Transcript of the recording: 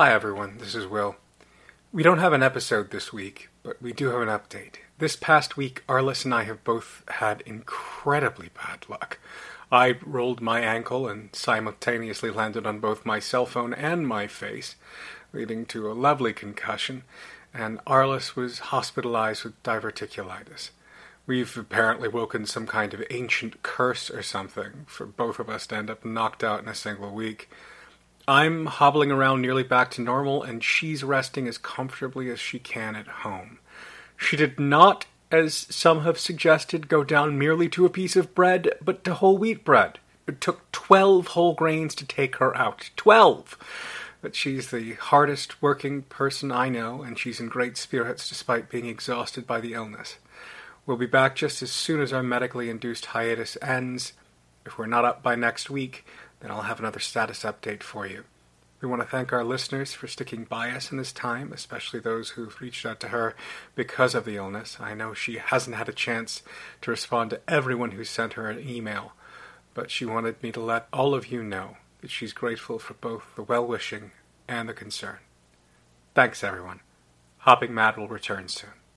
Hi everyone, this is Will. We don't have an episode this week, but we do have an update. This past week, Arliss and I have both had incredibly bad luck. I rolled my ankle and simultaneously landed on both my cell phone and my face, leading to a lovely concussion, and Arliss was hospitalized with diverticulitis. We've apparently woken some kind of ancient curse or something for both of us to end up knocked out in a single week. I'm hobbling around nearly back to normal, and she's resting as comfortably as she can at home. She did not, as some have suggested, go down merely to a piece of bread, but to whole wheat bread. It took twelve whole grains to take her out. Twelve! But she's the hardest working person I know, and she's in great spirits despite being exhausted by the illness. We'll be back just as soon as our medically induced hiatus ends. If we're not up by next week, then I'll have another status update for you. We want to thank our listeners for sticking by us in this time, especially those who've reached out to her because of the illness. I know she hasn't had a chance to respond to everyone who sent her an email, but she wanted me to let all of you know that she's grateful for both the well wishing and the concern. Thanks, everyone. Hopping Mad will return soon.